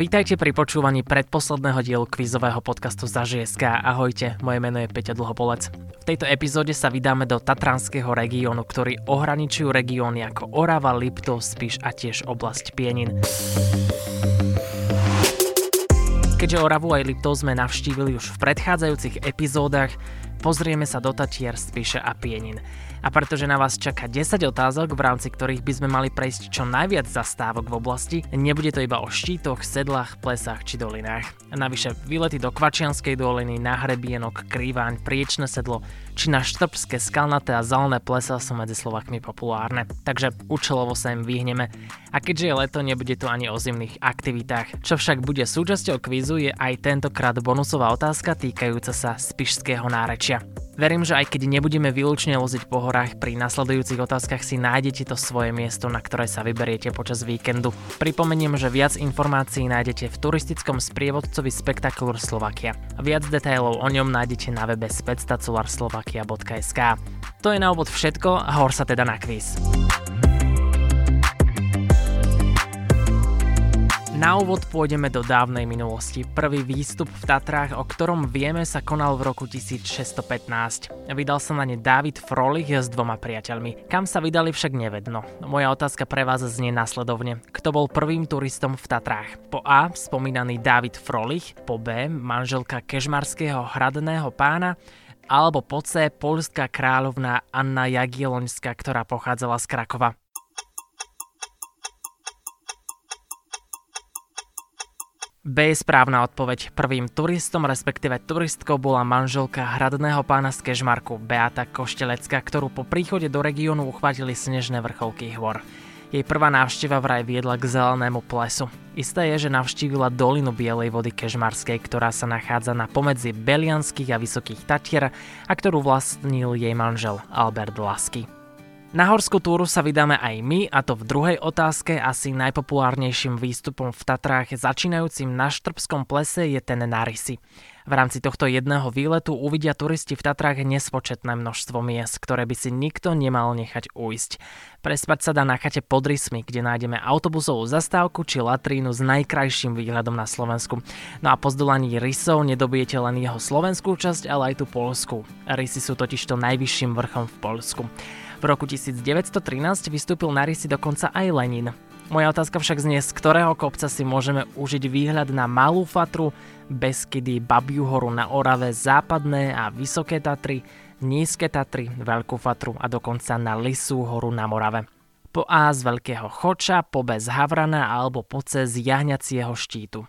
Vítajte pri počúvaní predposledného dielu kvízového podcastu Zažieska. Ahojte, moje meno je Peťa Dlhopolec. V tejto epizóde sa vydáme do Tatranského regiónu, ktorý ohraničujú regióny ako Orava, Liptov, Spiš a tiež oblasť Pienin. Keďže Oravu aj Liptov sme navštívili už v predchádzajúcich epizódach, pozrieme sa do Tatier, Spiše a Pienin. A pretože na vás čaká 10 otázok, v rámci ktorých by sme mali prejsť čo najviac zastávok v oblasti, nebude to iba o štítoch, sedlách, plesách či dolinách. Navyše výlety do Kvačianskej doliny, na Hrebienok, Krývaň, Priečné sedlo či na Štrbské skalnaté a zelené plesa sú medzi Slovakmi populárne. Takže účelovo sa im vyhneme. A keďže je leto, nebude to ani o zimných aktivitách. Čo však bude súčasťou kvízu je aj tentokrát bonusová otázka týkajúca sa spišského nárečia. Verím, že aj keď nebudeme výlučne loziť po horách, pri nasledujúcich otázkach si nájdete to svoje miesto, na ktoré sa vyberiete počas víkendu. Pripomeniem, že viac informácií nájdete v turistickom sprievodcovi Spectacular Slovakia. Viac detailov o ňom nájdete na webe spectacularslovakia.sk. To je na úvod všetko a hor sa teda na kvíz. Na úvod pôjdeme do dávnej minulosti. Prvý výstup v Tatrách, o ktorom vieme, sa konal v roku 1615. Vydal sa na ne David Frolich s dvoma priateľmi. Kam sa vydali však nevedno. Moja otázka pre vás znie následovne. Kto bol prvým turistom v Tatrách? Po A. Spomínaný David Frolich, po B. Manželka kežmarského hradného pána, alebo po C. Polská kráľovná Anna Jagielloňská, ktorá pochádzala z Krakova. B je správna odpoveď. Prvým turistom, respektíve turistkou bola manželka hradného pána z Kežmarku, Beata Koštelecka, ktorú po príchode do regiónu uchvátili snežné vrcholky hôr. Jej prvá návšteva vraj viedla k zelenému plesu. Isté je, že navštívila dolinu Bielej vody Kežmarskej, ktorá sa nachádza na pomedzi Belianských a Vysokých Tatier a ktorú vlastnil jej manžel Albert Lasky. Na horskú túru sa vydáme aj my, a to v druhej otázke asi najpopulárnejším výstupom v Tatrách začínajúcim na Štrbskom plese je ten na Rysy. V rámci tohto jedného výletu uvidia turisti v Tatrách nespočetné množstvo miest, ktoré by si nikto nemal nechať uísť. Prespať sa dá na chate pod Rysmi, kde nájdeme autobusovú zastávku či latrínu s najkrajším výhľadom na Slovensku. No a po zdolaní Rysov nedobijete len jeho slovenskú časť, ale aj tú polskú. Rysy sú totižto najvyšším vrchom v Polsku. V roku 1913 vystúpil na rysy dokonca aj Lenin. Moja otázka však znie, z ktorého kopca si môžeme užiť výhľad na Malú Fatru, Beskydy, Babiu horu na Orave, Západné a Vysoké Tatry, Nízke Tatry, Veľkú Fatru a dokonca na Lisú horu na Morave. Po A z Veľkého Choča, po B z Havrana alebo po C z Jahňacieho štítu.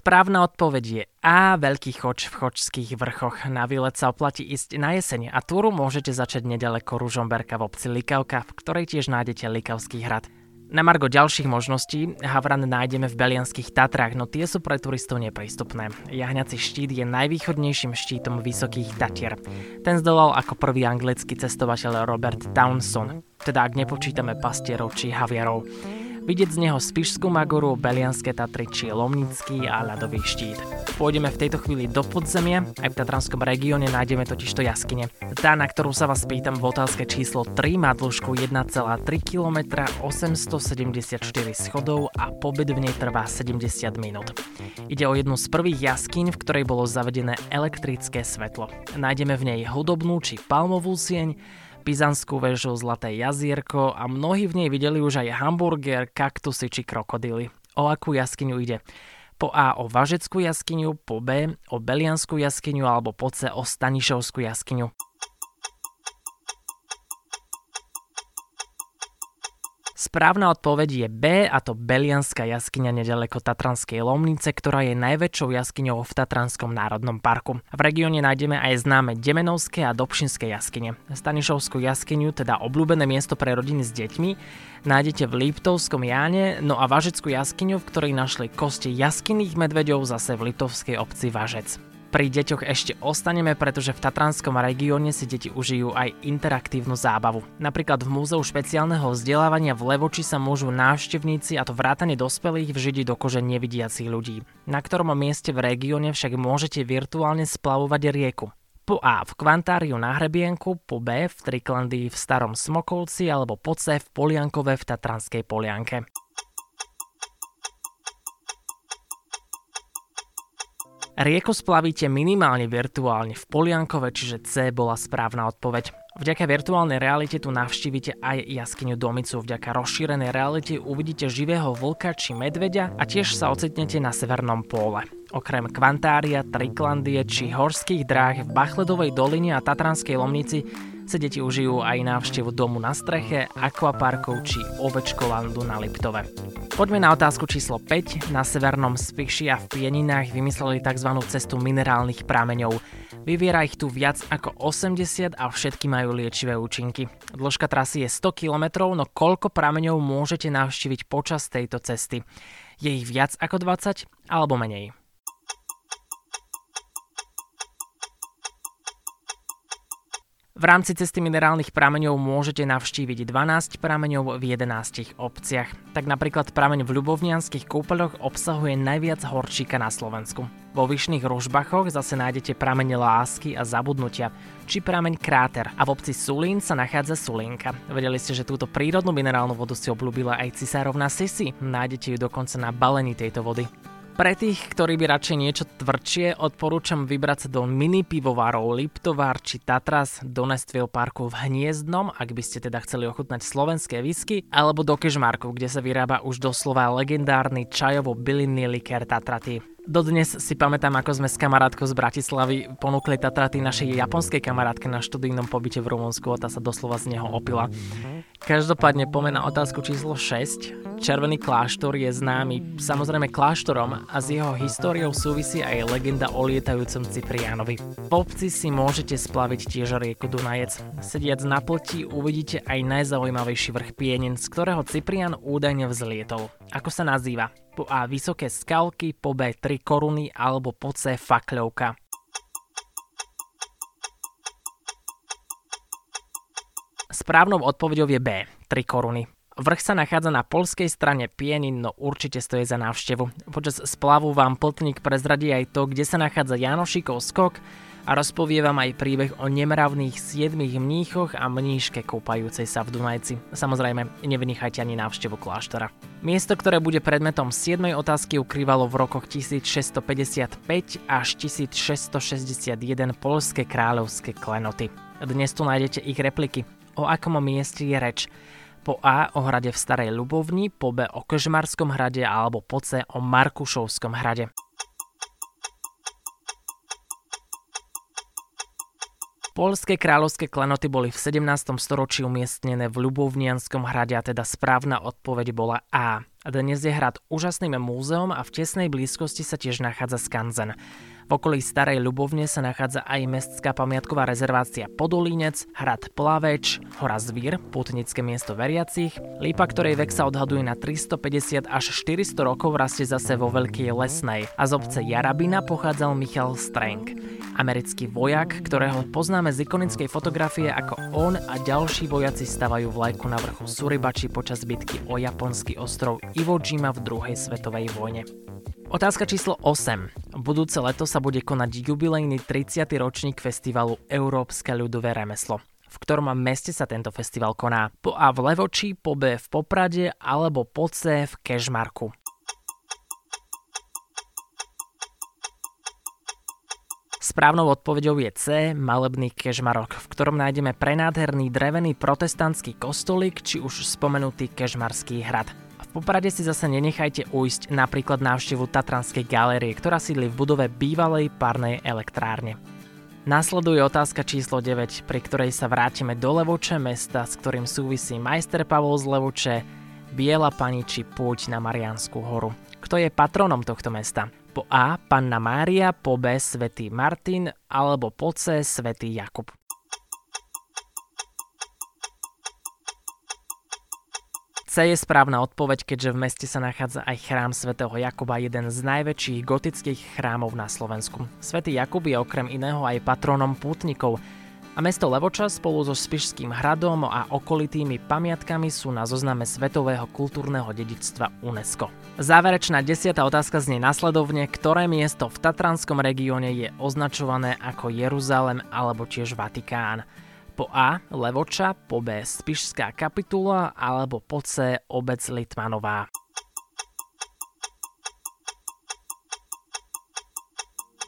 Správna odpoveď je A. Veľký choč v chočských vrchoch. Na výlet sa oplatí ísť na jesene a túru môžete začať nedaleko Ružomberka v obci Likavka, v ktorej tiež nájdete Likavský hrad. Na margo ďalších možností Havran nájdeme v Belianských Tatrách, no tie sú pre turistov neprístupné. Jahňací štít je najvýchodnejším štítom Vysokých Tatier. Ten zdolal ako prvý anglický cestovateľ Robert Townson, teda ak nepočítame pastierov či haviarov. Vidieť z neho Spišskú Magoru, Belianské Tatry či Lomnický a ľadový štít. Pôjdeme v tejto chvíli do podzemia, aj v Tatranskom regióne nájdeme totižto jaskyne. Tá, na ktorú sa vás pýtam v otázke číslo 3, má dĺžku 1,3 km, 874 schodov a pobyt v nej trvá 70 minút. Ide o jednu z prvých jaskyň, v ktorej bolo zavedené elektrické svetlo. Nájdeme v nej hudobnú či palmovú sieň, Pizanskú väžu, Zlaté jazierko a mnohí v nej videli už aj hamburger, kaktusy či krokodily. O akú jaskyňu ide? Po A o Važeckú jaskyňu, po B o Belianskú jaskyňu alebo po C o Stanišovskú jaskyňu. Správna odpoveď je B a to Belianská jaskyňa nedaleko Tatranskej Lomnice, ktorá je najväčšou jaskyňou v Tatranskom národnom parku. V regióne nájdeme aj známe Demenovské a Dobšinské jaskyne. Stanišovskú jaskyňu, teda obľúbené miesto pre rodiny s deťmi, nájdete v Liptovskom Jáne, no a Važeckú jaskyňu, v ktorej našli kosti jaskinných medveďov zase v litovskej obci Važec. Pri deťoch ešte ostaneme, pretože v Tatranskom regióne si deti užijú aj interaktívnu zábavu. Napríklad v Múzeu špeciálneho vzdelávania v Levoči sa môžu návštevníci, a to vrátane dospelých, vžiť do kože nevidiacich ľudí. Na ktorom mieste v regióne však môžete virtuálne splavovať rieku. Po A v Kvantáriu na Hrebienku, po B v Triklandii v Starom Smokovci alebo po C v Poliankove v Tatranskej Polianke. Rieku splavíte minimálne virtuálne v Poliankove, čiže C bola správna odpoveď. Vďaka virtuálnej realite tu navštívite aj jaskyňu Domicu. Vďaka rozšírenej realite uvidíte živého vlka či medveďa a tiež sa ocitnete na severnom póle. Okrem Kvantária, Triklandie či horských dráh v Bachledovej doline a Tatranskej Lomnici sa deti užijú aj návštevu domu na streche, akvaparkov či ovečkolandu na Liptove. Poďme na otázku číslo 5. Na severnom Spiši a v Pieninách vymysleli tzv. cestu minerálnych prameňov. Vyviera ich tu viac ako 80 a všetky majú liečivé účinky. Dĺžka trasy je 100 km, no koľko prameňov môžete navštíviť počas tejto cesty? Je ich viac ako 20 alebo menej? V rámci cesty minerálnych prameňov môžete navštíviť 12 prameňov v 11 obciach. Tak napríklad prameň v Ľubovnianských kúpeľoch obsahuje najviac horčíka na Slovensku. Vo vyšných Ružbachoch zase nájdete pramene lásky a zabudnutia, či prameň Kráter a v obci Sulín sa nachádza Sulínka. Vedeli ste, že túto prírodnú minerálnu vodu si obľúbila aj cisárovna Sisi? Nájdete ju dokonca na balení tejto vody. Pre tých, ktorí by radšej niečo tvrdšie, odporúčam vybrať sa do mini pivovarov Liptovár či Tatras do Nestville Parku v Hniezdnom, ak by ste teda chceli ochutnať slovenské whisky, alebo do Kežmarku, kde sa vyrába už doslova legendárny čajovo-bylinný likér Tatraty. Dodnes si pamätám, ako sme s kamarátkou z Bratislavy ponúkli Tatraty našej japonskej kamarátke na študijnom pobyte v Rumunsku a tá sa doslova z neho opila. Každopádne pomená otázku číslo 6. Červený kláštor je známy samozrejme kláštorom a s jeho históriou súvisí aj legenda o lietajúcom Ciprianovi. V obci si môžete splaviť tiež rieku Dunajec. Sediac na ploti uvidíte aj najzaujímavejší vrch Pienin, z ktorého Ciprian údajne vzlietol. Ako sa nazýva? Po A vysoké skalky, po B 3 koruny alebo po C fakľovka. Správnou odpovedou je B, 3 koruny. Vrch sa nachádza na polskej strane Pienin, no určite stojí za návštevu. Počas splavu vám pltník prezradí aj to, kde sa nachádza Janošikov skok a rozpovie vám aj príbeh o nemravných siedmých mníchoch a mníške kúpajúcej sa v Dunajci. Samozrejme, nevynechajte ani návštevu kláštora. Miesto, ktoré bude predmetom 7. otázky, ukrývalo v rokoch 1655 až 1661 polské kráľovské klenoty. Dnes tu nájdete ich repliky o akom mieste je reč. Po A o hrade v Starej Ľubovni, po B o Kožmarskom hrade alebo po C o Markušovskom hrade. Polské kráľovské klenoty boli v 17. storočí umiestnené v Ľubovnianskom hrade a teda správna odpoveď bola A. Dnes je hrad úžasným múzeom a v tesnej blízkosti sa tiež nachádza skanzen. V okolí Starej Ľubovne sa nachádza aj mestská pamiatková rezervácia Podolínec, hrad Plaveč, hora Zvír, putnické miesto veriacich, lípa, ktorej vek sa odhaduje na 350 až 400 rokov, rastie zase vo Veľkej Lesnej a z obce Jarabina pochádzal Michal Streng. Americký vojak, ktorého poznáme z ikonickej fotografie ako on a ďalší vojaci stavajú vlajku na vrchu Suribači počas bitky o japonský ostrov Iwo Jima v druhej svetovej vojne. Otázka číslo 8. Budúce leto sa bude konať jubilejný 30. ročník festivalu Európske ľudové remeslo. V ktorom meste sa tento festival koná? Po A v Levoči, po B v Poprade alebo po C v Kešmarku. Správnou odpoveďou je C, malebný kežmarok, v ktorom nájdeme prenádherný drevený protestantský kostolík či už spomenutý kežmarský hrad. Poprade si zase nenechajte ujsť napríklad návštevu Tatranskej galérie, ktorá sídli v budove bývalej parnej elektrárne. Nasleduje otázka číslo 9, pri ktorej sa vrátime do Levoče, mesta, s ktorým súvisí majster Pavol z Levoče, Biela pani či púť na Mariánsku horu. Kto je patronom tohto mesta? Po A. Panna Mária, po B. Svetý Martin alebo po C. Svetý Jakub. C je správna odpoveď, keďže v meste sa nachádza aj chrám svätého Jakuba, jeden z najväčších gotických chrámov na Slovensku. Svetý Jakub je okrem iného aj patrónom pútnikov A mesto Levoča spolu so Spišským hradom a okolitými pamiatkami sú na zozname Svetového kultúrneho dedičstva UNESCO. Záverečná desiatá otázka znie nasledovne, ktoré miesto v Tatranskom regióne je označované ako Jeruzalem alebo tiež Vatikán. Po A Levoča, po B Spišská kapitula alebo po C obec Litmanová.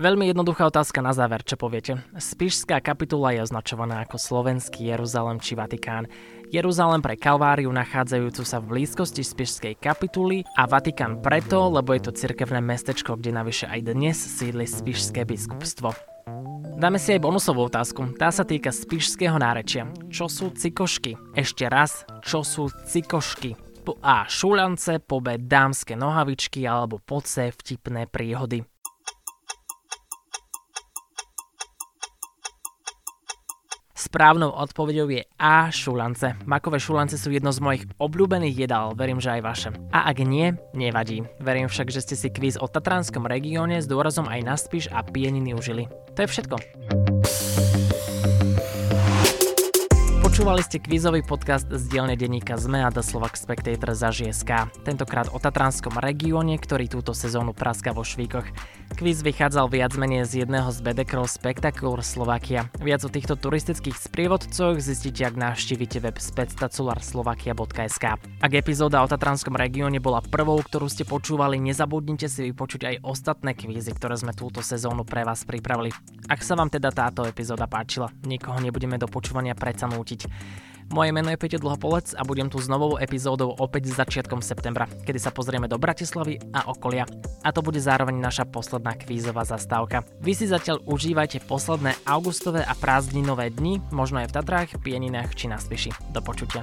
Veľmi jednoduchá otázka na záver, čo poviete. Spišská kapitula je označovaná ako slovenský Jeruzalem či Vatikán. Jeruzalem pre Kalváriu nachádzajúcu sa v blízkosti Spišskej kapituly a Vatikán preto, lebo je to cirkevné mestečko, kde navyše aj dnes sídli Spišské biskupstvo. Dáme si aj bonusovú otázku. Tá sa týka spišského nárečia. Čo sú cikošky? Ešte raz, čo sú cikošky? Po A. Šulance, po B. Dámske nohavičky alebo po C. Vtipné príhody. Správnou odpovedou je A. Šulance. Makové šulance sú jedno z mojich obľúbených jedál, verím, že aj vaše. A ak nie, nevadí. Verím však, že ste si kvíz o Tatranskom regióne s dôrazom aj na Spiš a Pieniny užili. To je všetko. Počúvali ste kvízový podcast z dielne denníka ZME a The Slovak Spectator za ŽSK. Tentokrát o Tatranskom regióne, ktorý túto sezónu praska vo Švíkoch. Kvíz vychádzal viac menej z jedného z bedekrov Spectacular Slovakia. Viac o týchto turistických sprievodcoch zistíte, ak navštívite web spectacularslovakia.sk. Ak epizóda o Tatranskom regióne bola prvou, ktorú ste počúvali, nezabudnite si vypočuť aj ostatné kvízy, ktoré sme túto sezónu pre vás pripravili. Ak sa vám teda táto epizóda páčila, nikoho nebudeme do počúvania predsa nútiť. Moje meno je Peťo Dlhopolec a budem tu s novou epizódou opäť začiatkom septembra, kedy sa pozrieme do Bratislavy a okolia. A to bude zároveň naša posledná kvízová zastávka. Vy si zatiaľ užívajte posledné augustové a prázdninové dni, možno aj v Tatrách, Pieninách či na Spiši. Do počutia.